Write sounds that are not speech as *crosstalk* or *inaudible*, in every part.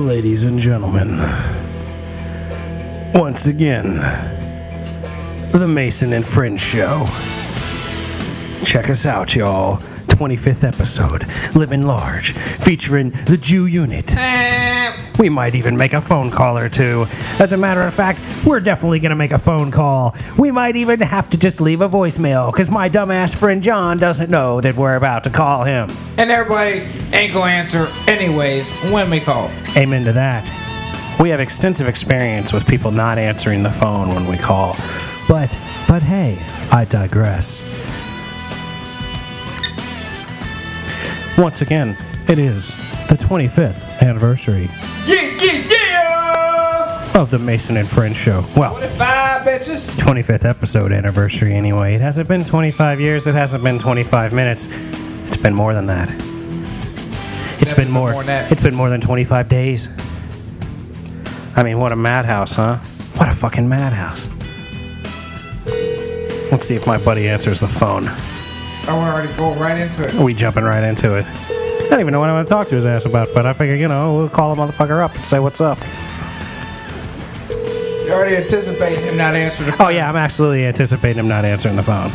Ladies and gentlemen, once again, the Mason and Friends Show. Check us out, y'all. 25th episode, Living Large, featuring the Jew Unit. We might even make a phone call or two. As a matter of fact, we're definitely gonna make a phone call. We might even have to just leave a voicemail, because my dumbass friend John doesn't know that we're about to call him. And everybody ain't gonna answer anyways when we call. Amen to that. We have extensive experience with people not answering the phone when we call. But, but hey, I digress. Once again, it is the 25th anniversary Yeah, yeah, yeah! of the Mason and Friends show. Well, 25 bitches. 25th episode anniversary anyway. It hasn't been 25 years, it hasn't been 25 minutes. It's been more than that. It's been more. more than that. It's been more than 25 days. I mean, what a madhouse, huh? What a fucking madhouse. Let's see if my buddy answers the phone. Oh, we're already going right into it. We jumping right into it. I don't even know what I'm going to talk to his ass about, but I figure, you know, we'll call the motherfucker up and say what's up. You already anticipate him not answering the Oh yeah, I'm absolutely anticipating him not answering the phone.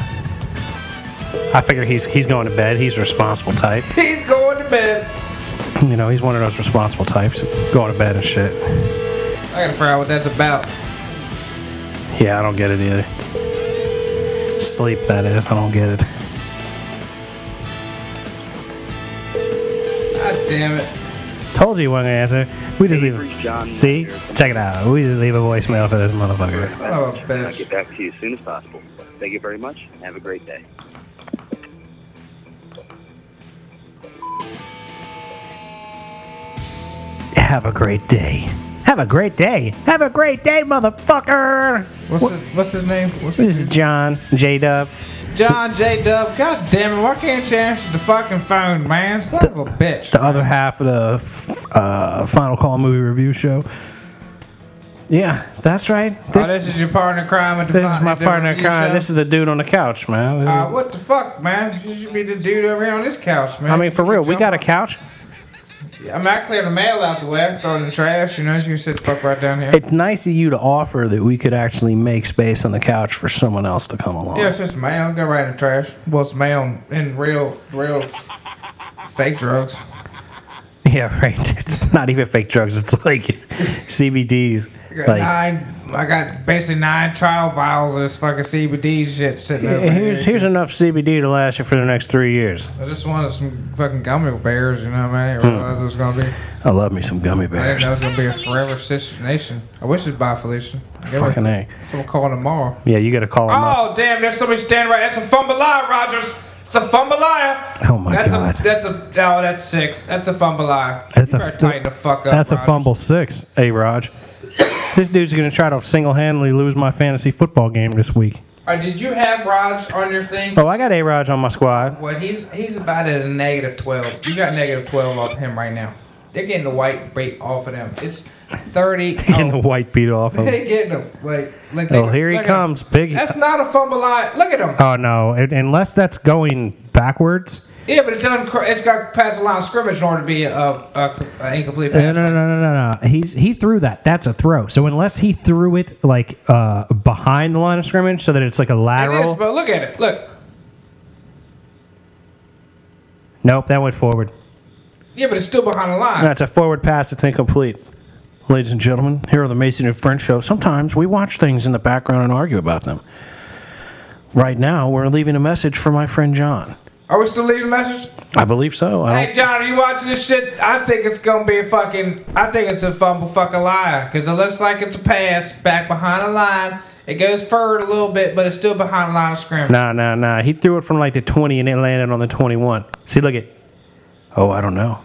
I figure he's he's going to bed. He's a responsible type. He's going to bed. You know, he's one of those responsible types. Going to bed and shit. I gotta figure out what that's about. Yeah, I don't get it either. Sleep, that is. I don't get it. God damn it. Told you he wasn't gonna answer. We just leave Bruce John. See? here. Check it out. We just leave a voicemail for this motherfucker. Son of a I'll bitch. get back to you as soon as possible. Thank you very much. Have a great day. Have a great day. Have a great day. Have a great day, motherfucker. What's his What's his name? What's This his is John J Dub. John J. Dub. God damn it! Why can't you answer the fucking phone, man? Son of a bitch. the other half of the uh, Final Call movie review show. Yeah, that's right. oh, This, this is your partner in crime at the this is my partner. Show? This is the dude on the couch, man. This is- Uh, what the fuck, man? You should be the dude over here on this couch, man. I mean, for real, we got a couch. I mean, I cleared the mail out the way. I throw it in the trash. You know, you can sit the fuck right down here. It's nice of you to offer that we could actually make space on the couch for someone else to come along. yeah, it's just mail. Go right in the trash. Well, it's mail and real, real fake drugs. *laughs* Yeah, right. It's not even fake drugs. It's like *laughs* CBDs. Like, nine. I got basically nine trial vials of this fucking CBD shit sitting over here's here. here's enough CBD to last you for the next three years. I just wanted some fucking gummy bears. You know what I mean? I didn't realize it was gonna be. I love me some gummy I didn't bears. know it was gonna be a forever situation. I wish it's by Felicia. Fucking a. Someone call tomorrow. Yeah, you got to call him up. Oh damn! There's somebody standing right. That's a fumbleia, Rogers. It's a fumbleia. Oh my that's god. A, that's a. Oh, that's six. That's a fumbleia. That's you a- tighten the fuck up. That's a fumble six, A Raj. This dude's gonna try to single-handedly lose my fantasy football game this week. Uh, did you have Raj on your thing? Oh, I got A Raj on my squad. Well, he's he's about at a negative twelve. You got negative twelve off him right now. They're getting the white bait off of them. It's thirty. *laughs* Getting the oh, white beat off *laughs* him. they getting them like. like Oh, they- here he him. comes, big. That's not a fumble eye. Look at him. Oh no! It- Unless that's going backwards. Yeah, but it doesn't. It's got to pass the line of scrimmage in order to be a, a, a incomplete No, pass. no, no, no, no, no. He's he threw that. That's a throw. So unless he threw it like uh, behind the line of scrimmage, so that it's like a It is, lateral. but look at it. Look. Nope, that went forward. Yeah, but it's still behind the line. That's a forward pass. It's incomplete. Ladies and gentlemen, here are the Mason and Friends show. Sometimes we watch things in the background and argue about them. Right now, we're leaving a message for my friend John. Are we still leaving a message? I believe so. I Hey, don't, John, are you watching this shit? I think it's gonna be a fucking. I think it's a fumble fucking liar because it looks like it's a pass back behind the line. It goes forward a little bit, but it's still behind the line of scrimmage. nah, nah, nah. He threw it from like the 20 and it landed on the 21. See, look at. Oh, I don't know.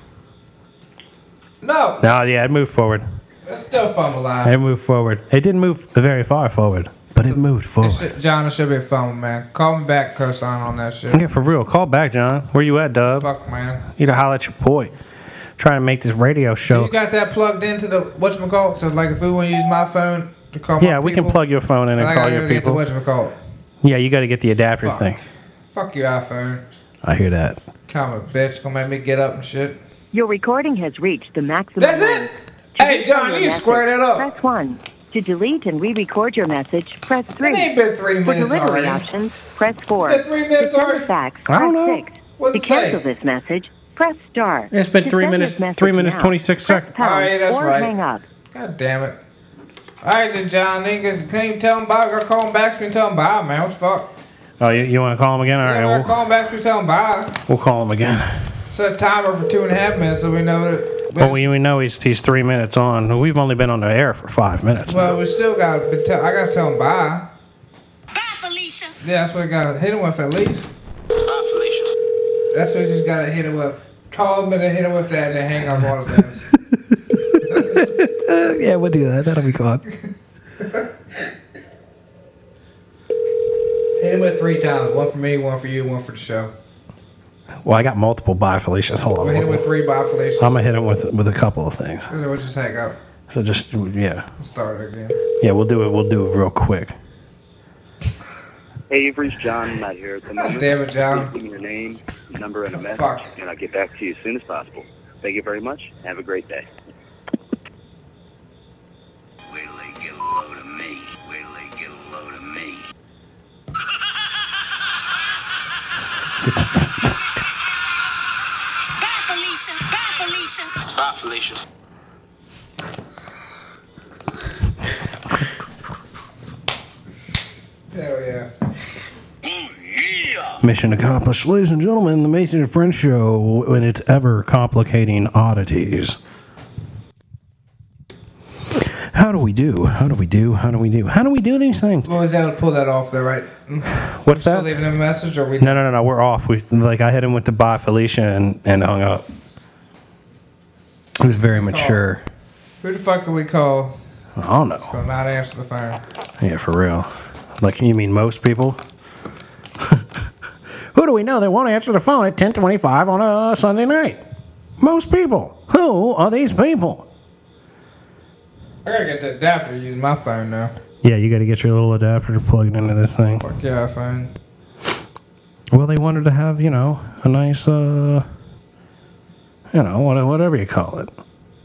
No, No, yeah, it moved forward. It's still a fumble liar. It moved forward. It didn't move very far forward, but it moved It forward. should- John, it should be a fumble, man. Call me back, cosign on that shit. Yeah, for real. Call back, John. Where you at, Dub? Fuck, man. You to holler at your boy. Trying to make this radio show. You got that plugged into the whatchamacallit? So, like, if we want to use my phone to call my Yeah, we can plug your phone in and I call gotta your go get the people. whatchamacallit. Yeah, you got to get the adapter Fuck. thing. Fuck your iPhone. I hear that. Come a bitch. Gonna make me get up and shit. Your recording has reached the maximum. That's it? Hey, John, your you message, square that up. Press 1. To delete and re-record your message, press 3. It ain't been three For minutes delivery already. options, press 4. been three minutes to send already? fax, I don't press know. 6. What's to it say? cancel this message, press star. It's been To three send minutes- this message three minutes, now, 26 press seconds. pound Oh, yeah, that's or right. hang up. God damn it. All right, then, John. Niggas, can you tell him bye? Go call him back. So we can tell him bye, man. What's the fuck? Oh, you, you want to call him again? All Yeah, right, we'll we'll, call him back. So we tell him bye. we'll call him again. Set a timer for two and a half minutes so we know that. Well, we, we know he's he's three minutes on. We've only been on the air for five minutes. Well, we still got to tell. I got to tell him bye. Bye, Felicia. Yeah, that's what I got to hit him with at least. Bye, Felicia. That's what you just got to hit him with. Call him and then hit him with that and then hang up on his ass. *laughs* yeah, we'll do that. That'll be fun. *laughs* hit him with three times. One for me, one for you, one for the show. Well, I got multiple bye Felicia's. Hold on. We'll hit him with three by Felicia. I'm gonna hit him with with a couple of things. And then we'll just hang up So just yeah, start again. yeah, we'll do it. We'll do it real quick. Hey, you've reached John. I'm not here at the moment. damn it, John. Please Give me your name, number, and a message, Fuck. and I'll get back to you as soon as possible. Thank you very much. Have a great day. Wait till they get a load of me. Wait till they get a load of me. *laughs* Mission accomplished, ladies and gentlemen. The Mason and Friends show when it's ever complicating oddities. How do we do? How do we do? How do we do? How do we do these things? Well, able to pull that off there, right? *laughs* What's Still that? leaving him a message, or we? No, no, no, no. We're off. We like I hit him with the bye Felicia and and hung up. He was very mature. Who the fuck can we call? I don't know. Will not answer the phone. Yeah, for real. Like you mean most people? Who do we know that won't answer the phone at 10:25 on a Sunday night? Most people. Who are these people? I gotta get the adapter to use my phone now. Yeah, you got to get your little adapter plugged into this thing. Fuck yeah, phone. Well, they wanted to have, you know, a nice, uh, you know, whatever you call it.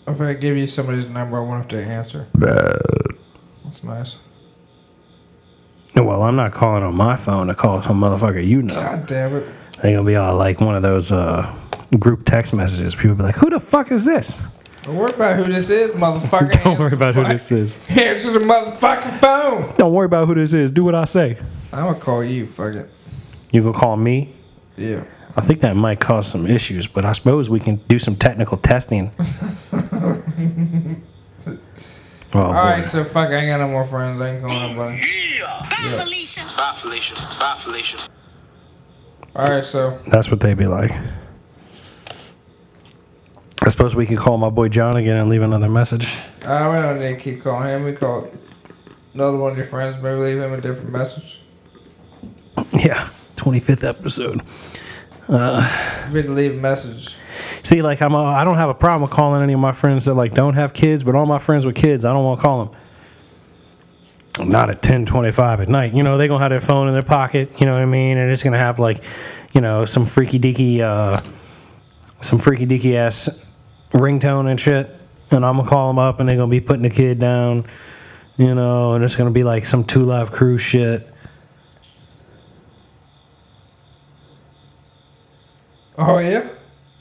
If I give you somebody's number, I wonder have to answer. That's nice. Well, I'm not calling on my phone to call some motherfucker you know. God damn it. They're gonna be all like one of those uh, group text messages. People be like, "Who the fuck is this?" Don't worry about who this is, motherfucker. *laughs* Don't worry about who this is. Answer the motherfucking phone. Don't worry about who this is. Do what I say. I'm gonna call you. Fuck it. You going to call me. Yeah. I think that might cause some issues, but I suppose we can do some technical testing. *laughs* oh, All right, boy. so fuck. I ain't got no more friends. I ain't calling nobody. Yeah. Bye, Felicia. Bye, Felicia. Bye, Felicia. All right, so That's what they'd be like. I suppose we could call my boy John again and leave another message. uh, we don't need to keep calling him. We call another one of your friends. Maybe leave him a different message. Yeah, 25th episode. Uh, we to leave a message. See, like I'm, a, I don't have a problem with calling any of my friends that like don't have kids, but all my friends with kids, I don't want to call them. Not at 10:25 at night. You know, they gonna have their phone in their pocket. You know what I mean? And it's gonna have like, you know, some freaky deaky, uh, some freaky deaky ass ringtone and shit. And I'm gonna call them up, and they're gonna be putting the kid down. You know, and it's gonna be like some two live crew shit. Oh yeah.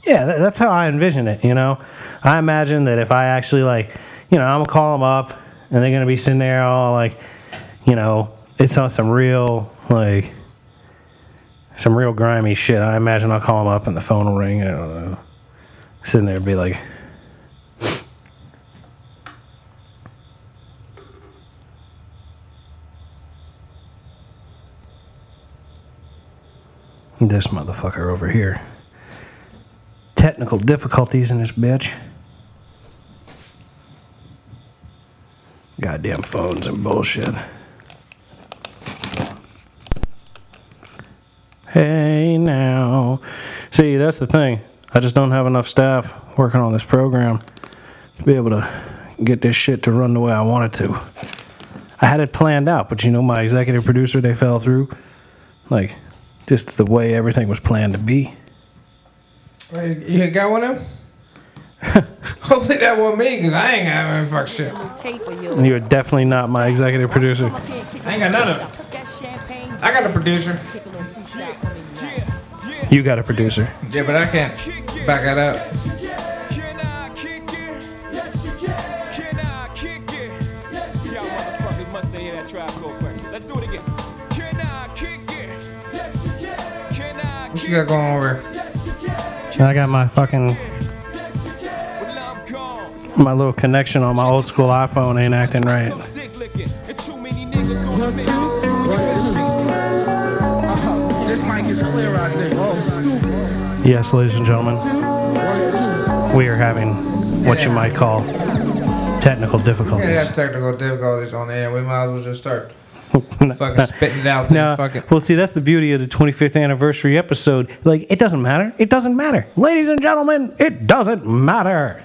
Yeah, that's how I envision it. You know, I imagine that if I actually like, you know, I'm gonna call them up, and they're gonna be sitting there all like, you know, it's on some real like, some real grimy shit. I imagine I'll call them up, and the phone will ring. I don't know, sitting there and be like. This motherfucker over here technical difficulties in this bitch. Goddamn phones and bullshit. Hey now. See, that's the thing. I just don't have enough staff working on this program to be able to get this shit to run the way I want it to. I had it planned out, but you know, my executive producer, they fell through. Like, just the way everything was planned to be. You got one of them? *laughs* Hopefully that wasn't me, cause I ain't got any fuck shit. You are definitely not my executive producer. I ain't got none of it. I got a producer. You got a producer. Yeah, but I can't back that up. Can I kick it? Yes, you can. Can I kick it? Y'all motherfuckers must hear that Tribe Called Quest. Let's do it again. Can I kick it? Yes, you can. Can I What you got going over? here? I got my fucking Well, I'm gone. my little connection on my old school iPhone ain't acting right. Dick licking. And too many niggas on the mission. This mic is clear out there. Yes, ladies and gentlemen, we are having what you might call technical difficulties. have technical difficulties on the air. We might as well just start *laughs* fucking spitting it out there. No, well, see, that's the beauty of the 25th anniversary episode. Like, it doesn't matter. It doesn't matter. Ladies and gentlemen, it doesn't matter.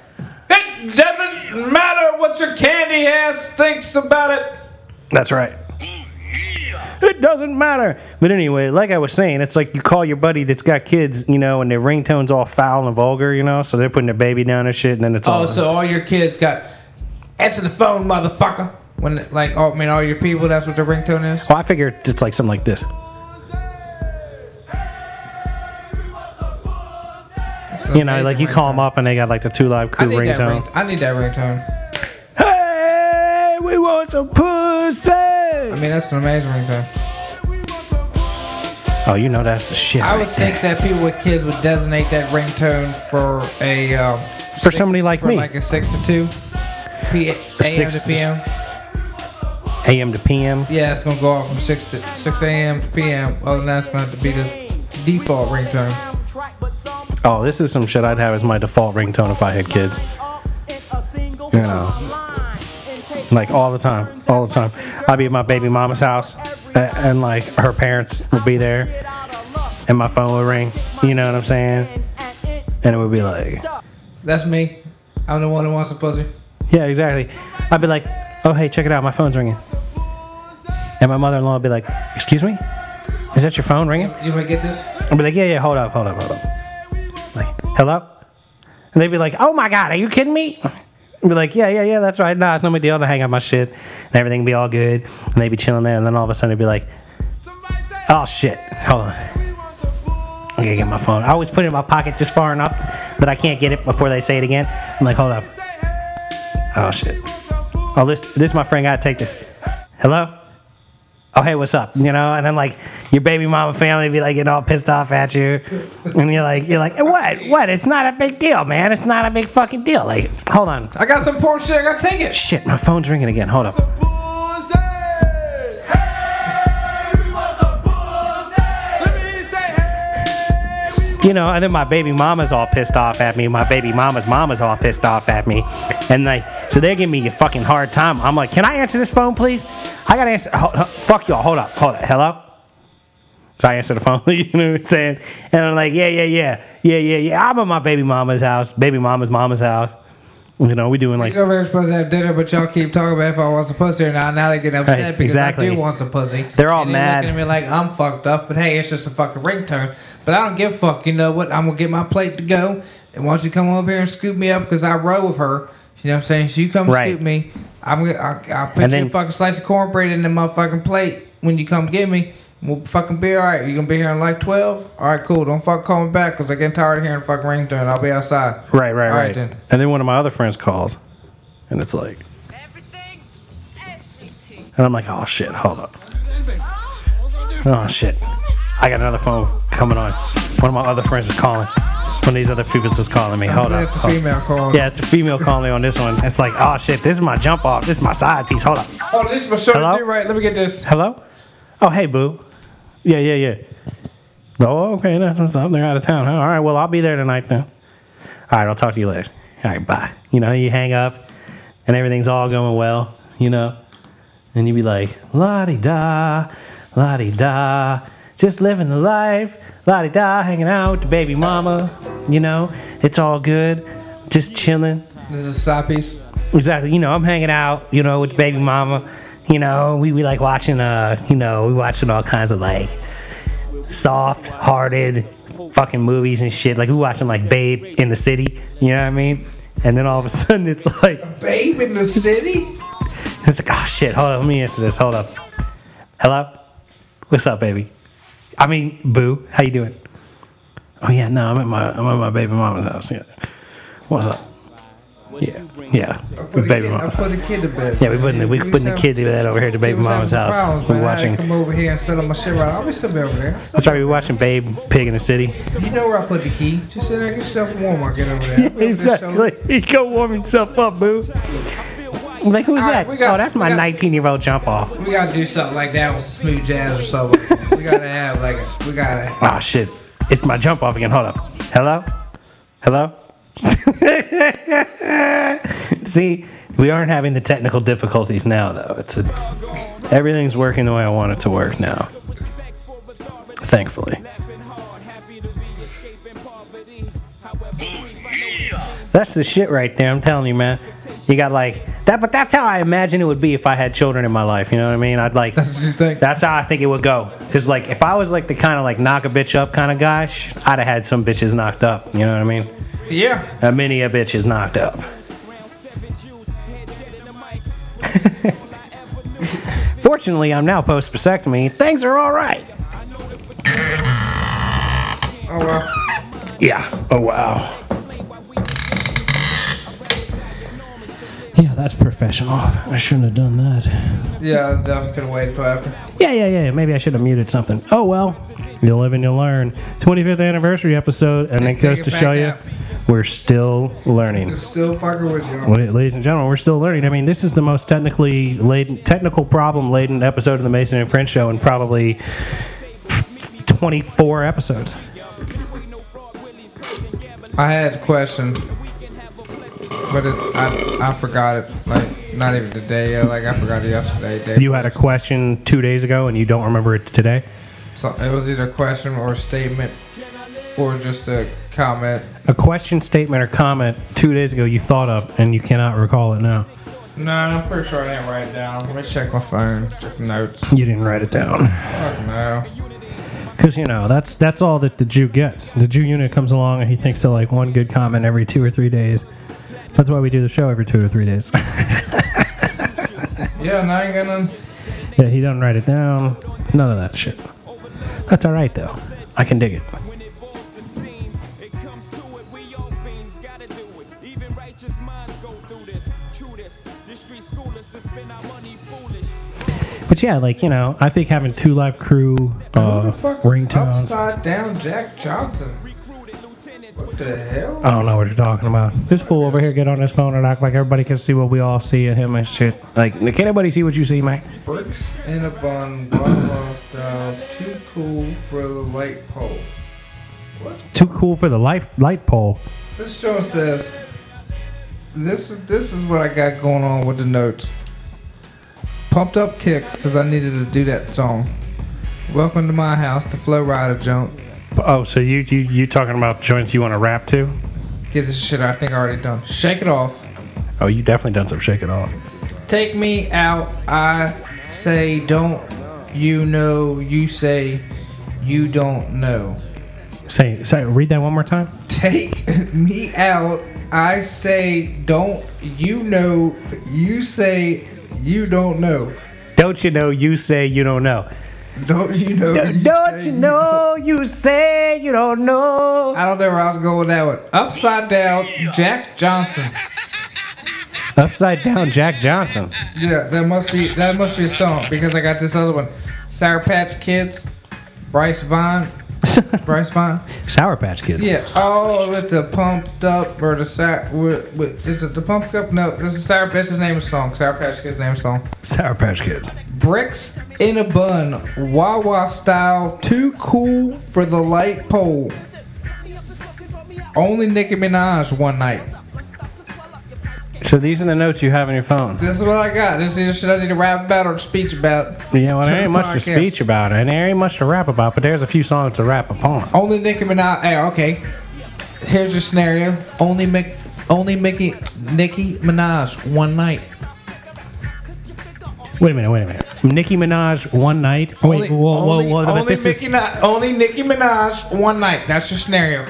It doesn't matter what your candy ass thinks about it. That's right. It doesn't matter. But anyway, like I was saying, it's like you call your buddy that's got kids, you know, and their ringtone's all foul and vulgar, you know, so they're putting their baby down and shit, and then it's oh, all. Oh, so all your kids got answer the phone, motherfucker. When like, oh, I mean, all your people. That's what the ringtone is. Well, I figure it's like something like this. You know, like you call them up and they got like the two live crew that ringtone. ring. I need that ringtone. Hey, we want some pussy. I mean, that's an amazing ringtone. Oh, you know that's the shit. I right would think that people with kids would designate that ringtone for a um, For somebody like for me. like a six to two, P- AM six- to PM. AM to PM. Yeah, it's gonna go off from six to six a.m. to p.m. Other than that, it's gonna have to be this default ringtone. Oh, this is some shit I'd have as my default ringtone if I had kids. You know, like all the time, all the time. I'd be at my baby mama's house, and, and like her parents would be there, and my phone would ring. You know what I'm saying? And it would be like, That's me. I'm the one who wants a pussy. yeah, exactly. I'd be like, oh hey, check it out, my phone's ringing. And my mother-in-law would be like, excuse me, is that your phone ringing? You might get this. I'd be like, yeah, yeah, hold up, hold up, hold up. Like, hello? And they'd be like, oh my God, are you kidding me? I'd be like, yeah, yeah, yeah, that's right. Nah, it's no big deal. To hang up my shit and everything be all good. And they'd be chilling there. And then all of a sudden, they'd be like, oh shit, hold on. I gotta get my phone. I always put it in my pocket just far enough that I can't get it before they say it again. I'm like, hold up. Oh shit. Oh, this, this, my friend, gotta take this. Hello? Oh hey what's up? You know and then like your baby mama family be like getting all pissed off at you. And you're like you're like what? What? It's not a big deal man. It's not a big fucking deal. Like hold on. I got some poor shit. I gotta take it. shit my phone's ringing again. Hold up you know, and then my baby mama's all pissed off at me. My baby mama's mama's all pissed off at me, and like, so they're giving me a fucking hard time. I'm like, can I answer this phone, please? I gotta answer. Hold, hold- fuck y'all. Hold up. Hold up. Hello. So I answer the phone. *laughs* You know what I'm saying? And I'm like, yeah, yeah, yeah, yeah, yeah, yeah. I'm at my baby mama's house. Baby mama's mama's house. You know, we doing like. Over there supposed to have dinner, but y'all keep talking about if I want some pussy or not. Now they get upset Right, because exactly. I do want some pussy. They're all and mad. looking at me like I'm fucked up, but hey, it's just a fucking ringtone. But I don't give a fuck. You know what? I'm gonna get my plate to go, and why don't you come over here and scoop me up because I row with her. You know what I'm saying? So you come Right. scoop me. I'm gonna. I'll, I'll put And you then- a fucking slice of cornbread in the motherfucking plate when you come get me. And We'll fucking be alright. You gonna be here in like twelve? All right, cool. Don't fuck call me back because I get tired of hearing fucking ringtone. I'll be outside. Right, right, All right, right. then. And then one of my other friends calls, and it's like, Everything, and I'm like, oh shit, hold up. Oh shit, I got another phone coming on. One of my other friends is calling. One of these other people is calling me. Hold up. It's a female call. Yeah, it's a female calling me on this one. It's like, oh shit, this is my jump off. This is my side piece. Hold up. Oh, this is my show Hello? right. Let me get this. Hello? Oh, hey, boo. Yeah, yeah, yeah. Oh, okay, that's what's up. They're out of town. Huh? All right, well, I'll be there tonight then. All right, I'll talk to you later. All right, bye. You know, you hang up, and everything's all going well, you know, and you be like, la di da, la di da, just living the life, la di da, hanging out with the baby mama, you know, it's all good, just chilling. This is a side piece. Exactly. You know, I'm hanging out, you know, with baby mama. You know, we, we like watching uh, you know, we watching all kinds of like soft hearted fucking movies and shit. Like we watching like Babe in the City, you know what I mean? and then all of a *laughs* sudden it's like Babe in the city? it's like oh shit. Hold on, let me answer this. Hold up. Hello, what's up, baby? I mean, boo, how you doing? Oh yeah, no, I'm at my I'm at my baby mama's house. Yeah, what's up? Yeah, yeah, Put the baby kid, I mama's put the kid to bed. Yeah, we putting the, we putting the kid to bed over here at the baby mama's house. We're watching. come over here and settle my shit right. I'll be still be over there. That's right. We're watching Babe Pig in the City. You know where I put the key. Just sit there and get yourself warm. I'll get over there. I'll be over there showing- exactly. *laughs* He go warm himself up, boo. Like who's All right, that? got- oh, that's my 19 year old jump off. We gotta do something like that with smooth jazz or something. *laughs* we gotta have like a, we gotta. Oh shit! It's my jump off again. Hold up. Hello, hello. *laughs* See, we aren't having the technical difficulties now, though. It's a, everything's working the way I want it to work now. Thankfully. That's the shit right there. I'm telling you, man. You got like that, but that's how I imagine it would be if I had children in my life. You know what I mean? I'd like. That's what you think. That's how I think it would go. Cause like if I was like the kind of like knock a bitch up kind of guy, sh- I'd have had some bitches knocked up. You know what I mean? Yeah. A many a bitch is knocked up. *laughs* Fortunately, I'm now post vasectomy. Things are all right. Oh well. Yeah. Oh wow. Yeah, that's professional. I shouldn't have done that. Yeah, I definitely could have waited till after. Yeah, yeah, yeah. Maybe I should have muted something. Oh well. You live and you learn. 25th anniversary episode, and it Take goes it to back show you now. We're still learning. Still fucking with you. Well, ladies and gentlemen, we're still learning. I mean, this is the most technically laden, technical problem laden episode of the Mason and Friends show in probably 24 episodes. I had a question, but it, I I forgot it. Like not even today. Uh, like I forgot it yesterday. Day You had a question two days ago and you don't remember it today? So it was either a question or a statement, or just a comment. A question, statement, or comment two days ago you thought of and you cannot recall it now. No, I'm pretty sure I didn't write it down. Let me check my phone. Check notes. You didn't write it down. Fuck no. Because, you know, that's that's all that the Jew gets. The Jew unit comes along and he thinks of like one good comment every two or three days. That's why we do the show every two or three days. *laughs* Yeah, now got none. yeah, he doesn't write it down. None of that shit. That's all right, though. I can dig. It But yeah, like, you know, I think having two live crew uh, ringtones. upside down Jack Johnson? What the hell? I don't know what you're talking about. This fool over here get on his phone and act like everybody can see what we all see of him and shit. Like, can anybody see what you see, man? Bricks in a bun, Wawa style, too cool for the light pole. What? Too cool for the light light pole. This Joe says, "This is this is what I got going on with the notes. Pumped up kicks because I needed to do that song. Welcome to my house, the Flo Rida joint. Oh, so you you you talking about joints you want to rap to? Get this shit. I think I already done. Shake it off. Oh, you definitely done some shake it off. Take me out. I say don't. You know. You say you don't know. Say say read that one more time. Take me out. I say don't. You know. You say you don't know. Don't you know? You say you don't know. Don't you know? Don't say you know? You say you don't know. I don't know where I was going with that one. Upside down, Jack Johnson. Upside down, Jack Johnson. Yeah, that must be that must be a song because I got this other one. Sour Patch Kids, Bryce Vine, *laughs* Bryce Vine. Sour Patch Kids. Yeah. Oh, with the pumped up or the sour. With, with, is it the pumped up? No, this is Sour Patch. His name of song. Sour Patch Kids name of song. Sour Patch Kids. Bricks in a bun, Wawa style, too cool for the light pole. Only Nicki Minaj one night. So these are the notes you have on your phone. This is what I got. This is shit I need to rap about or speech about. Yeah, well, there ain't much to speech about, and there ain't much to rap about, but there's a few songs to rap upon. Only Nicki Minaj. Hey, okay. Here's your scenario. Only Mick, only Mickey, Nicki Minaj one night. Wait a minute, wait a minute. Nicki Minaj, one night. Wait, Only, whoa, whoa, whoa, but only this Nicki, is. Na- only Nicki Minaj one night. That's your scenario.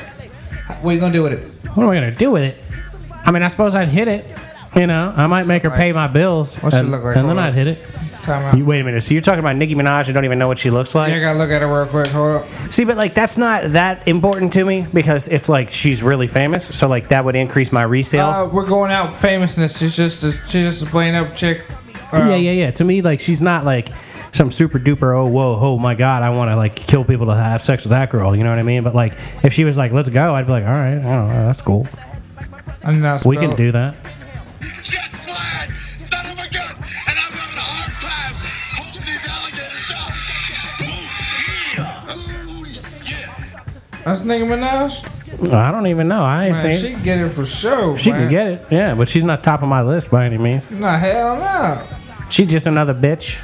What are you gonna do with it? What am I gonna do with it? I mean, I suppose I'd hit it. You know, I might make her pay my bills, What's she and, look like? and then Hold I'd hit it. Time out. You, wait a minute. So you're talking about Nicki Minaj and don't even know what she looks like? Yeah, I gotta look at her real quick. Hold up. See, but like that's not that important to me because it's like she's really famous. So like that would increase my resale. Uh, we're going out famousness. She's just a, she's just a plain up chick. Uh, yeah, yeah, yeah. To me, like she's not like some super duper. Oh, whoa, oh my god, I want to like kill people to have sex with that girl. You know what I mean? But like if she was like, let's go, I'd be like, all right, oh, that's cool. I know how to We can do that. Jet flying, son of a gun, and I'm having a hard time holding these alligators down. Ooh, yeah. Ooh, yeah. That's Nicki Minaj. I don't even know. I ain't Man, seen. she can get it for sure. She man. can get it, yeah, but she's not top of my list by any means. Nah, hell no. She's just another bitch.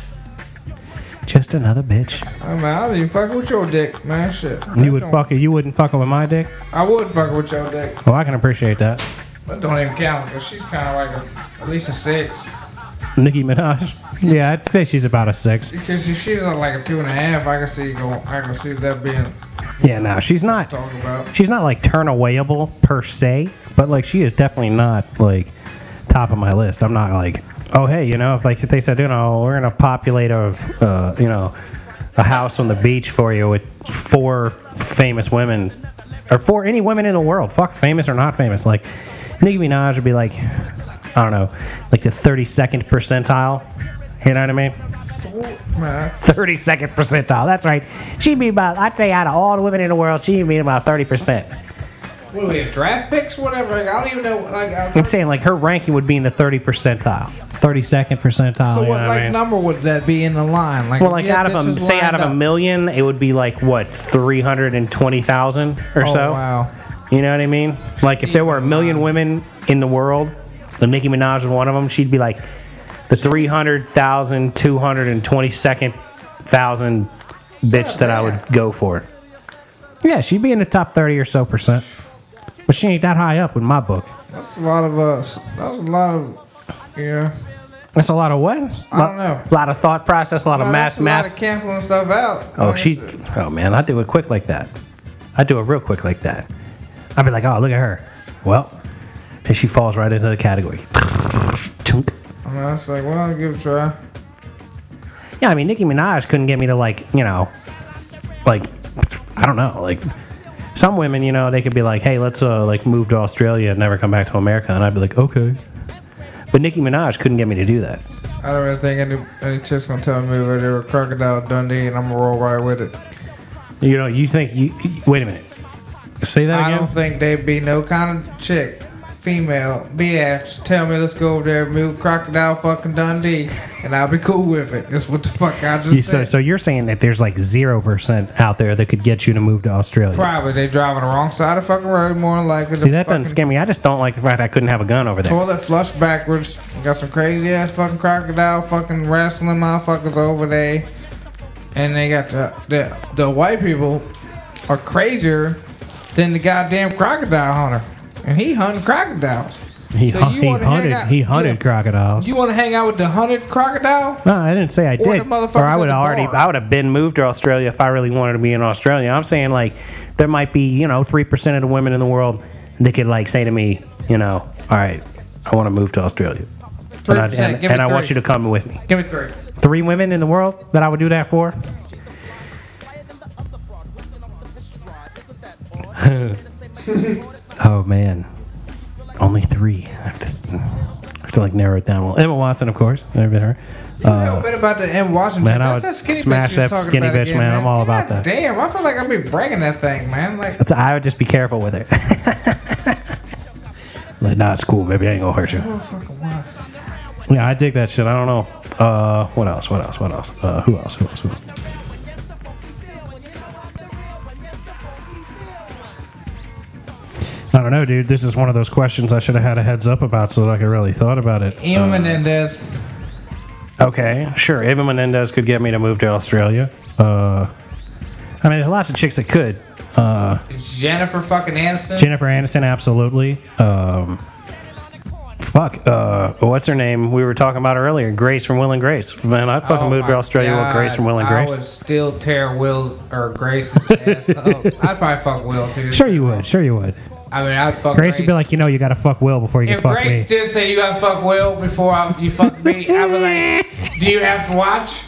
Just another bitch. I mean, I don't even fuck with your dick, man. Shit. You would Don't- fuck it. You wouldn't fuck with my dick. I would fuck with your dick. Well, I can appreciate that. That don't even count because she's kind of like a, at least a six. Nicki Minaj. Yeah, I'd say she's about a six. Because if she's at like a two and a half, I can see go. I can see that being Yeah, no, she's not. talked about. She's not like turn awayable per se, but like she is definitely not like top of my list. I'm not like, oh hey, you know, if like if they said, you know, we're gonna populate a, uh, you know, a house on the beach for you with four famous women, or four any women in the world, fuck famous or not famous, like Nicki Minaj would be like, I don't know, like the 32nd percentile. You know what I mean? 32nd percentile. That's right. She'd be about, I'd say, out of all the women in the world, she'd be about 30%. what are we? Have? Draft picks, whatever. Like, I don't even know. Like, I, I'm saying, like, her ranking would be in the 30 percentile. 32nd percentile. so you what know like I mean? number would that be in the line? Like, Well, like, you had out of a, bitches say, out of lined a up- million, it would be like, what, 320,000 or Oh, so? wow. You know what I mean? Like, if there were a million women in the world, and Nicki Minaj was one of them, she'd be like the 300,000, 222nd thousand bitch that I would go for. Yeah, she'd be in the top 30 or so percent. But she ain't that high up in my book. That's a lot of uh, us. That's a lot of. Yeah. That's a lot of what? I don't know. A lot of thought process, a lot of math, that's a lot math. of canceling stuff out. Oh, Like I she. said. Oh man, I do it quick like that. I do it real quick like that. I'd be like, oh, look at her. Well, and she falls right into the category. I mean, I was like, well, I'll give it a try. Yeah, I mean, Nicki Minaj couldn't get me to like, you know, like, I don't know, like. Some women, you know, they could be like, "Hey, let's uh like move to Australia and never come back to America," and I'd be like, "Okay." But Nicki Minaj couldn't get me to do that. I don't really think any any chick's gonna tell me over there with Crocodile Dundee, and I'm gonna roll right with it. You know, you think you you- wait a minute. Say that I again. don't think they'd be no kind of chick, female, bitch, tell me let's go over there move Crocodile fucking Dundee, and I'll be cool with it. That's what the fuck I just You, so, said. so you're saying that there's like zero percent out there that could get you to move to Australia? Probably they driving the wrong side of fucking road more than likely. See, The that doesn't fucking scare me. I just don't like the fact I couldn't have a gun over there. Toilet flushed backwards. Got some crazy ass fucking crocodile fucking wrestling motherfuckers over there. And they got the, the the white people are crazier than the goddamn crocodile hunter. And he hunting crocodiles. He, So he hunted. out- He hunted yeah. crocodiles. You want to hang out with the hunted crocodile? No, I didn't say I Or did. motherfuckers Or I would already. I would have been moved to Australia if I really wanted to be in Australia. I'm saying like there might be you know three percent of the women in the world that could like say to me, you know, all right, I want to move to Australia, and, I, 3%, and, and I want you to come with me. Give me three. Three women in the world that I would do that for. *laughs* oh man, only three. I have to, I have to like narrow it down. Well, Emma Watson, of course. I've been her. You feel bad about the M. Washington. man, I That's would that skinny smash bitch that skinny bitch, again, man. I'm all about that. Damn, I feel like I'll be breaking that thing, man. Like, That's, I would just be careful with it. *laughs* like, nah, it's cool, baby. I ain't gonna hurt you. Watson. Yeah, I dig that shit. I don't know. Uh, what else? What else? What else? Uh, who else? Who else? Who else? I don't know, dude. This is one of those questions I should have had a heads up about so that I could really thought about it. Ema Menendez. Okay, sure. Eva Menendez could get me to move to Australia. Uh, I mean, there's lots of chicks that could. Uh, Jennifer fucking Aniston. Jennifer Aniston, absolutely. Um, fuck. Uh, what's her name? We were talking about her earlier. Grace from Will and Grace. Man, I'd fucking Oh move to my Australia with Grace from Will and Grace. I would still tear Will's or Grace's ass up. *laughs* I'd probably fuck Will too. Sure, you would. Sure, you would. I mean, I'd fuck Grace would be like, you know, you gotta fuck Will before you if fuck Grace me. did say you gotta fuck Will before I, you fuck me, I'd be like, *laughs* do you have to watch?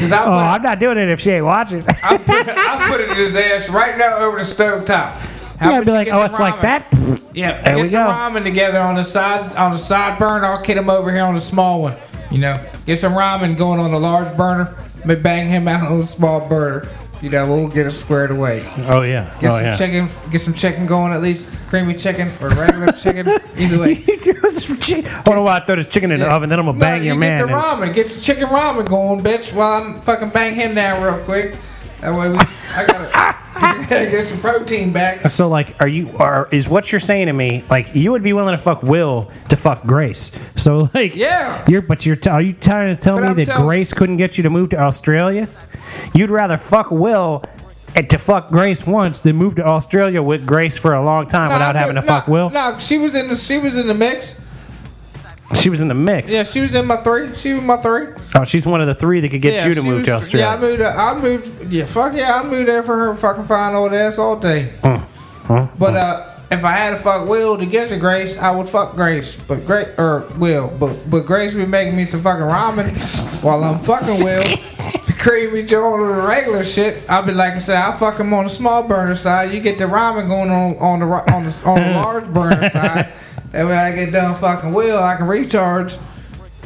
Cause I Oh, I'm not doing it if she ain't watching. I put, I put it in his ass right now over the stove top. How yeah, I'd be like, oh, it's like that. Yeah, There get some go. ramen together on the side on the side burner. I'll get him over here on the small one. You know, get some ramen going on the large burner. But bang him out on the small burner. You know, we'll get it squared away. Oh yeah. Get oh some yeah. chicken, get some chicken going at least, creamy chicken or regular *laughs* chicken. Either way. *laughs* Hold on, while I throw this chicken in the oven, then I'm gonna bang no, your you man. Get the and- ramen. Get your chicken ramen going, bitch. While I'm fucking bang him down real quick. That way we, I gotta *laughs* get some protein back. So like, are you are is what you're saying to me? Like, you would be willing to fuck Will to fuck Grace? So like, Yeah. You're but you're t- are you trying to tell But me I'm that tell- Grace couldn't get you to move to Australia? You'd rather fuck Will and to fuck Grace once than move to Australia with Grace for a long time No, without having to do- fuck Will? No, she was in the she was in the mix. She was in the mix. Yeah, she was in my three. She was my three. Oh, she's one of the three that could get yeah, you to move was- to Australia. Yeah, I moved. I moved. Yeah, fuck yeah, I moved there for her fucking fine old ass all day. But uh, if I had to fuck Will to get to Grace, I would fuck Grace. But Grace or Will, but but Grace be making me some fucking ramen *laughs* while I'm fucking Will. Creamy Joe on the regular shit. I'll be like I said, I'll fuck him on the small burner side. You get the ramen going on on the on the on the large burner *laughs* side. That way I get done fucking Will, I can recharge.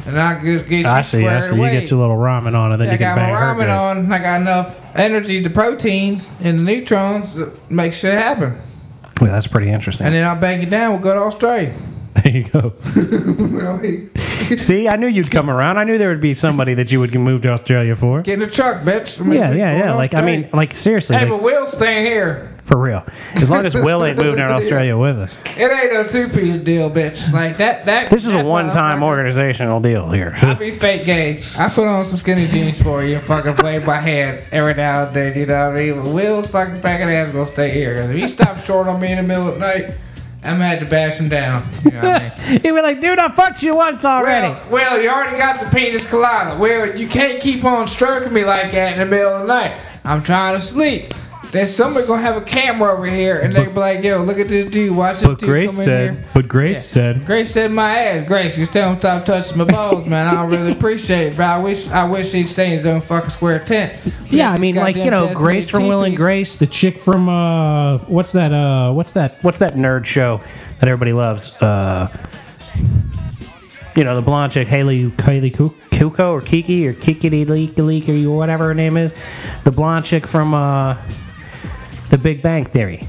And I get, get you I see. I see. You get your little ramen on, and then Yeah, I you can got my ramen good. on. I got enough energy, the proteins, and the neutrons to make shit happen. Well, that's pretty interesting. And then I'll bang it down. We'll go to Australia. *laughs* there you go. *laughs* See, I knew you'd come around. I knew there would be somebody that you would move to Australia for. Get in the truck, bitch. I mean, Yeah, yeah, yeah. Like I mean, like seriously, hey, like, but Will's staying here. For real. As long as *laughs* Will ain't moving to Australia with us. It ain't no two piece deal, bitch. Like that. That. This is a one-time organizational deal here. I be fake gay. I put on some skinny jeans for you and fucking play my hand every now and then. You know what I mean? But Will's fucking faggot ass gonna stay here. 'Cause if he stops short on me in the middle of the night, I'm gonna have to bash him down. You know what I mean? *laughs* He'd be like, dude, I fucked you once already. Well, well, you already got the penis colada. Well, you can't keep on stroking me like that in the middle of the night. I'm trying to sleep. There's somebody gonna have a camera over here, and they be like, "Yo, look at this dude. Watch this but dude Grace come in said, here." but Grace Yeah. said, Grace said my ass. Grace, you still don't stop touching my balls, man. I don't really appreciate it, but I wish I wish he'd stay in his own fucking square tent. yeah, I mean, like you know, Grace from Will and. Grace, the chick from uh, what's that? Uh, what's that? What's that nerd show that everybody loves? Uh, you know, the blonde chick, Haley Haley Ku- Kuko or Kiki or Kikity Leak Leak or whatever her name is, the blonde chick from uh, the Big Bang Theory.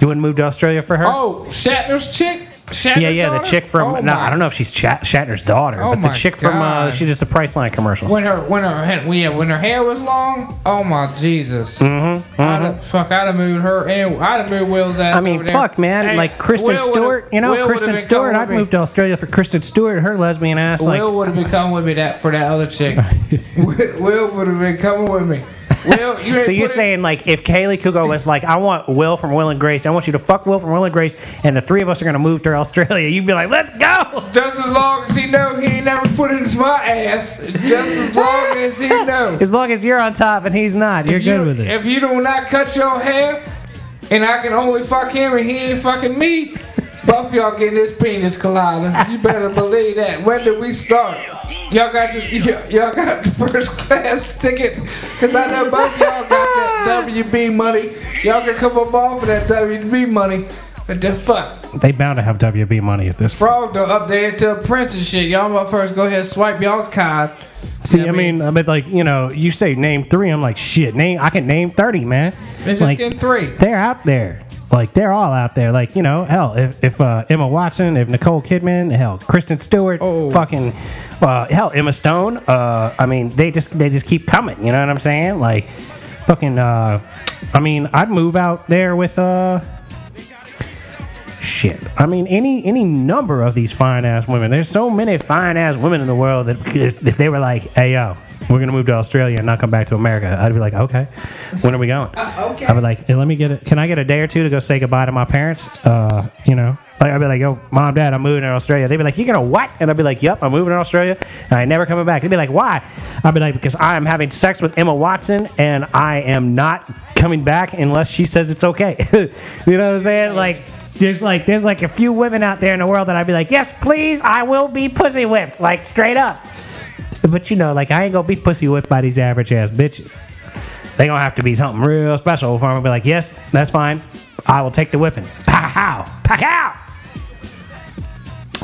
You wouldn't move to Australia for her? Oh, Shatner's chick. Shatner's yeah, yeah, the chick from Oh no, my I don't know if she's Chat, Shatner's daughter, Oh but the chick from uh, she does the Priceline commercials. When her when her head- yeah, when her hair was long, oh my Jesus! Mm-hmm, I'd have, fuck, I'd have moved her and I'd have moved Will's ass. I mean, fuck, man. Hey, like Kristen Will Stewart, you know, Will Kristen Stewart. I'd with move to Australia for Kristen Stewart, her lesbian ass. me. Like, Will would have been coming with me that for that other chick. *laughs* Will Will would have been coming with me. Will, you so you're saying like if Kaley Cuoco was like, I want Will from Will and Grace, I want you to fuck Will from Will and Grace, and the three of us are gonna move to Australia, you'd be like, let's go. just as long as he know he ain't never put it in my ass, just as long as he know. *laughs* As long as you're on top and he's not, you're if you, good with it. If you do not cut your hair, and I can only fuck him and he ain't fucking me, both y'all getting this penis collider. You better believe that. When did we start? Y'all got the y'all got the first class ticket, cause I know both y'all got that *laughs* WB money. Y'all can come up off of that WB money. But the fuck, They bound to have WB money at this. frog done updated to a prince and shit. Y'all motherfuckers go ahead and swipe y'all's card. See, I I mean, I mean, like you know, you say name three, I'm like, shit, name. I can name thirty, man. It's just like, getting three. they're out there. Like they're all out there. Like you know, hell, if, if uh, Emma Watson, if Nicole Kidman, hell, Kristen Stewart, Oh. fucking, uh, hell, Emma Stone. Uh, I mean, they just they just keep coming. You know what I'm saying? Like, fucking. Uh, I mean, I'd move out there with uh. Shit. I mean, any any number of these fine ass women. There's so many fine ass women in the world that if, if they were like, "Hey yo, we're gonna move to Australia and not come back to America," I'd be like, "Okay, when are we going?" okay. I'd be like, hey, "Let me get it. Can I get a day or two to go say goodbye to my parents? Uh, you know, Like I'd be like, "Yo, mom, dad, I'm moving to Australia." They'd be like, "You gonna what?" And I'd be like, "Yep, I'm moving to Australia, and I ain't never coming back." They'd be like, "Why?" I'd be like, "Because I am having sex with Emma Watson, and I am not coming back unless she says it's okay." *laughs* you know what I'm saying? Like. There's like there's like a few women out there in the world that I'd be like, yes, please, I will be pussy whipped, like straight up. But you know, like I ain't gonna be pussy whipped by these average ass bitches. They gonna have to be something real special for me to be like, yes, that's fine. I will take the whipping. Pow, pow.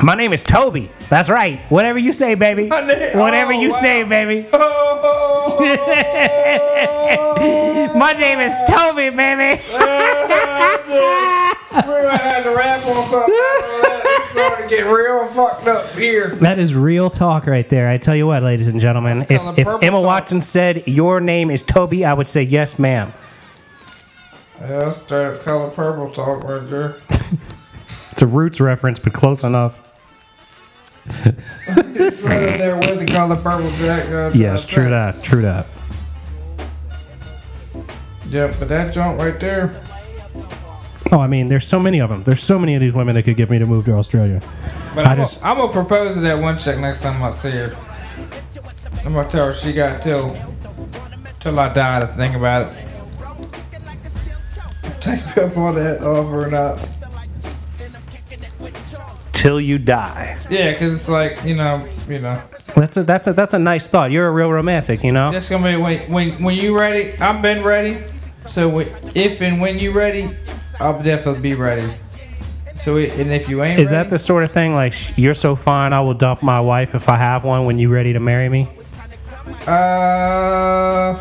My name is Toby. That's right. Whatever you say, baby. Name- Whatever oh, you wow. say, baby. Oh, *laughs* *laughs* My name is Toby, baby. Oh, we might have to rap on something. *laughs* It's starting to get real fucked up here. That is real talk right there. I tell you what, ladies and gentlemen, That's if, called if purple Emma talk. Watson said your name is Toby, I would say yes, ma'am. Yeah, that's straight up color purple talk right there. *laughs* It's a Roots reference, but close enough. It's right up there with the color purple jack. uh, *laughs* Yes, true that. True that. Yeah, but that joint right there. Oh, I mean, there's so many of them. There's so many of these women that could get me to move to Australia. But I I'm, just- gonna, I'm gonna propose to that one chick next time I see her. I'm gonna tell her she got till till I die to think about it. *laughs* Take me up on that offer or not? Till you die. Yeah, cause it's like you know, you know, That's a that's a that's a nice thought. You're a real romantic, you know. that's gonna be when when when you ready. I've been ready. So if and when you ready, I'll definitely be ready. So it, and if you ain't Is that the sort of thing like sh- you're so fine, I will dump my wife if I have one when you ready to marry me? uh.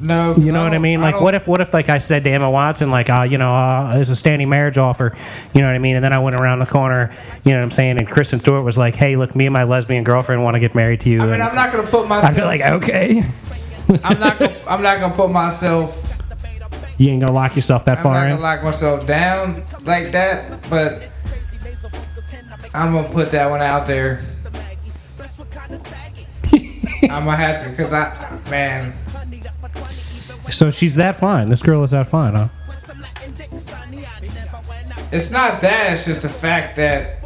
No, You know what I mean? Like, what if, what if, like, I said to Emma Watson, like, uh, you know, uh, there's a standing marriage offer, you know what I mean? And then I went around the corner, you know what I'm saying? And Kristen Stewart was like, hey, look, me and my lesbian girlfriend want to get married to you. I mean, and I'm not gonna put myself. I'd be like, okay, I'm not. Gonna, I'm not gonna put myself. you ain't gonna lock yourself that far in? I'm not in. gonna lock myself down like that. But I'm gonna put that one out there. *laughs* I'm gonna have to, cause I, man, So she's that fine. This girl is that fine, huh? it's not that. It's just the fact that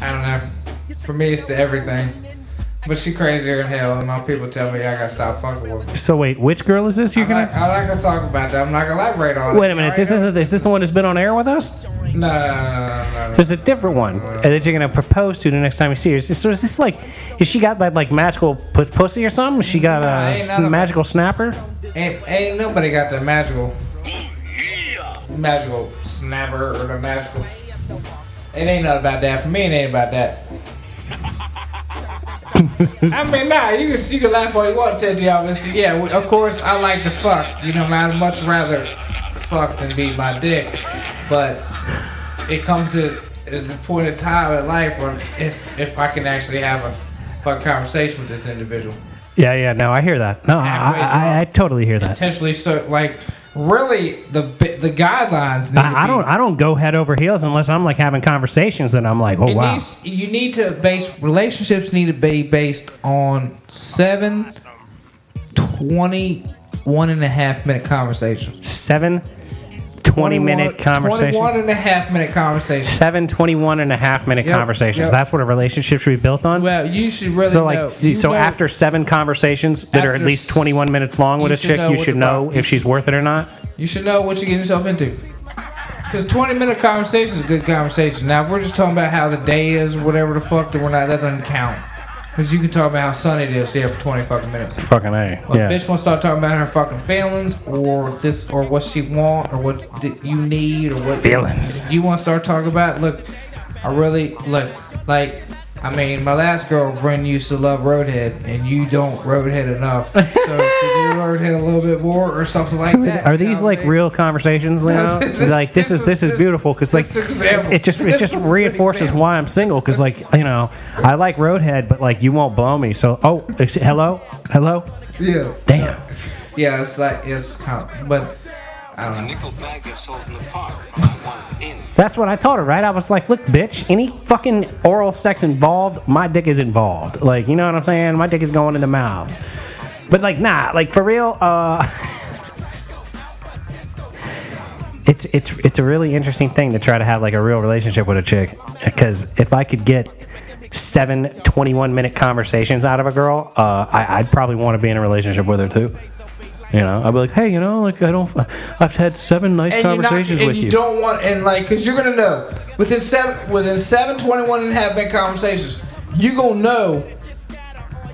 I don't know. For me, it's the everything. But she crazier than hell, and my people tell me I gotta stop fucking with her. So wait, which girl is this? You're I'm gonna? not, I'm not gonna talk about that. I'm not gonna elaborate on it. Wait a minute. This isn't. Is this the one that's been on air with us? No, no, no, no, no. There's a different one that you're gonna propose to the next time you see her. So is this like, is she got that like magical pu- pussy or something? She got a ain't s- none magical snapper? Ain't, ain't nobody got the magical, magical snapper or the magical. It ain't nothing about that. For me, it ain't about that. I mean, nah, you can, you can laugh all you want, Ted Diablos. Yeah, of course, I like to fuck. You know, I'd much rather fuck than beat my dick. But it comes to the point of time in life where if, if I can actually have a fuck conversation with this individual. Yeah, yeah. No, I hear that. No, I, I, I, I totally hear that. Potentially, so like, really, the the guidelines I, I be- don't. I don't go head over heels unless I'm like having conversations. Then I'm like, oh wow. needs, you need to base relationships need to be based on seven 21 and a half minute conversations. Seven 20 minute conversation. 21 and a half minute conversation. Seven 21 and a half minute Yep, conversations. yep. That's what a relationship should be built on. Well, you should really so like know. so, you know- after seven conversations that are at After least s- 21 minutes long with you a should chick, know you what should the know pro- if she's worth it or not. you should know what you're getting yourself into. Because 20 minute conversation is a good conversation. Now, if we're just talking about how the day is whatever the fuck, then we're not, that doesn't count. Because you can talk about how sunny it is there for 20 fucking minutes. Fucking a. Well, Yeah. bitch want to start talking about her fucking feelings or this or what she want or what you need or what Feelings. you want to start talking about. Look, I really look like. I mean, my last girlfriend used to love Roadhead, and you don't Roadhead enough. So *laughs* could you Roadhead a little bit more or something like So that? are these like what real conversations, you *laughs* know? This- like this, this is this is- is beautiful because like this example. it just it just reinforces why I'm single because like you know I like Roadhead but like you won't blow me so oh ex- hello hello Yeah, damn yeah. It's like it's kind of, but I don't know. nickel bag gets sold in the park. I want in. that's what I told her right I was like look bitch any fucking oral sex involved my dick is involved like you know what I'm saying my dick is going in the mouths but like nah like for real uh *laughs* it's it's it's a really interesting thing to try to have like a real relationship with a chick because if I could get seven 21 minute conversations out of a girl, uh, I, I'd probably want to be in a relationship with her too. You know, I'd be like, hey, you know, like I don't, I've had seven nice and not- conversations and with you. you. don't want and like because you're gonna know within seven within seven 21 and a half minute conversations you gonna know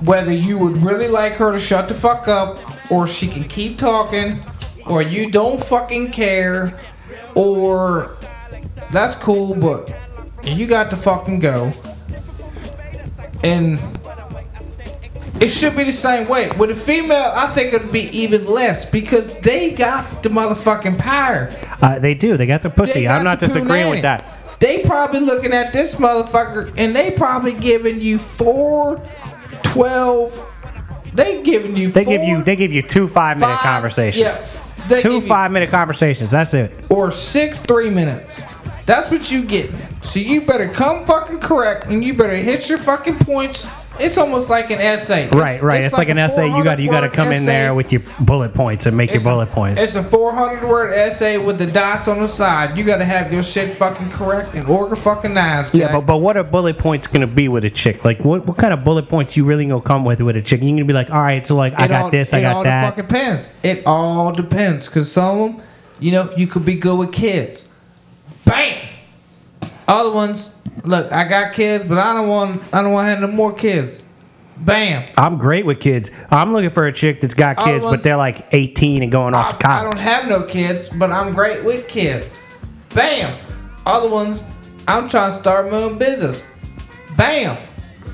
whether you would really like her to shut the fuck up or she can keep talking or you don't fucking care or that's cool but you got to fucking go and it should be the same way. With a female, I think it'd be even less because they got the motherfucking power. Uh, they do. They got the pussy. Got I'm not disagreeing with that. They probably looking at this motherfucker and they probably giving you four, twelve. They giving you. They four, give you they give you two five minute five- conversations. yeah, two five minute conversations. That's it. or six three minutes. That's what you get. So you better come fucking correct and you better hit your fucking points. It's almost like an essay. Right, right. It's, like, an a essay. You got you got to 400 come in essay. there with your bullet points and make your It's a- bullet points. It's a 400 word essay with the dots on the side. You got to have your shit fucking correct and order fucking nines, Jack. Yeah, but, but what are bullet points gonna be with a chick? Like, what, what kind of bullet points you really gonna come with with a chick? You gonna be like, all right, so like, I It got all- this, I it got that. fucking depends. It all depends. Cause some of them, you know, you could be good with kids. Bam. Other ones, look, I got kids, but I don't want, I don't want to have no more kids. Bam. I'm great with kids. I'm looking for a chick that's got kids, but they're like 18 and going off I, to I college. don't have no kids, but I'm great with kids. Bam. Other ones, I'm trying to start my own business. Bam.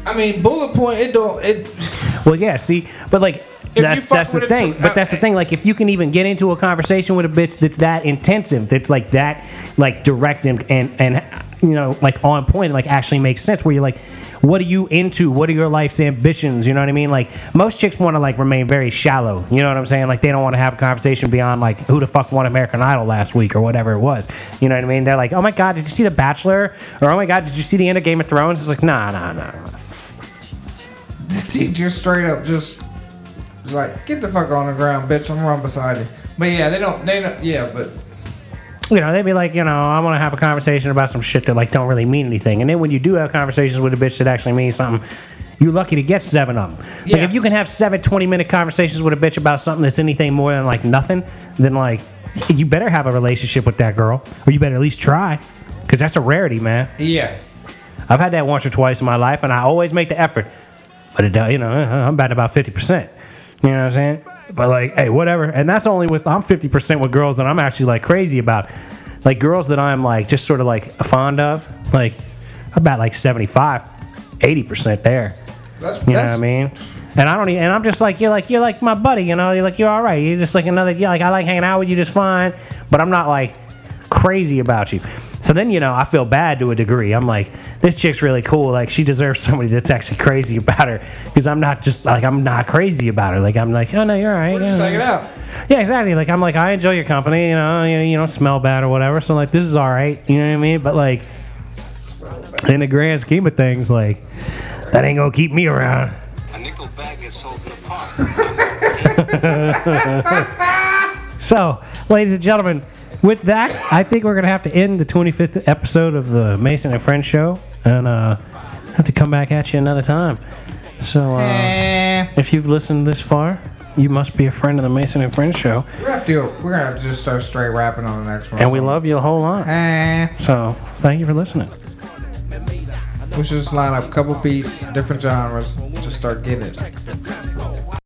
I mean, bullet point. It don't. It. *laughs* Well, yeah, see, but like you that's fuck that's the with a thing. chick- but that's the uh, thing. Like, if you can even get into a conversation with a bitch that's that intensive, that's like that, like direct and and and you know, like on point, like actually makes sense. Where you're like, what are you into? What are your life's ambitions? You know what I mean? Like most chicks want to like remain very shallow. You know what I'm saying? Like they don't want to have a conversation beyond like who the fuck won American Idol last week or whatever it was. You know what I mean? They're like, oh my god, did you see The Bachelor? Or oh my god, did you see the end of Game of Thrones? It's like, nah, nah, nah. nah. He just straight up just. was like, get the fuck on the ground, bitch. I'm run beside you. But yeah, they don't. They don't. Yeah, but you know, they'd be like, you know, I want to have a conversation about some shit that like don't really mean anything. And then when you do have conversations with a bitch that actually means something, you're lucky to get seven of them. Like if you can have seven 20 minute conversations with a bitch about something that's anything more than like nothing, then like you better have a relationship with that girl, or you better at least try, because that's a rarity, man. yeah. I've had that once or twice in my life, and I always make the effort. But it, uh, you know, I'm about about fifty percent. You know what I'm saying? But like, hey, whatever. And that's only with I'm fifty percent with girls that I'm actually like crazy about, like girls that I'm like just sort of like fond of. Like, about like 75, 80 percent there. That's, You know that's what I mean? And I don't. Even, and I'm just like you're like you're like my buddy. You know, you're like you're all right. You're just like another. Yeah, like I like hanging out with you just fine. But I'm not like crazy about you. So then you know I feel bad to a degree. I'm like this chick's really cool. Like she deserves *laughs* somebody that's actually crazy about her because I'm not just like I'm not crazy about her. Like I'm like oh no you're all right. We're just yeah, hanging out. yeah, exactly. Like I'm like I enjoy your company. You know, you, you don't smell bad or whatever. So like this is all right. You know what I mean? But like in the grand scheme of things, like that ain't gonna keep me around. A nickel bag gets sold in the park. *laughs* So, ladies and gentlemen, with that, I think we're gonna have to end the 25th episode of the Mason and Friends show, and uh, have to come back at you another time. So, uh, Eh. if you've listened this far, you must be a friend of the Mason and Friends show, We're gonna have to. We're gonna have to just start straight rapping on the next one. and we love you a whole lot. Eh. So, thank you for listening. We should just line up a couple beats, different genres, just start getting it.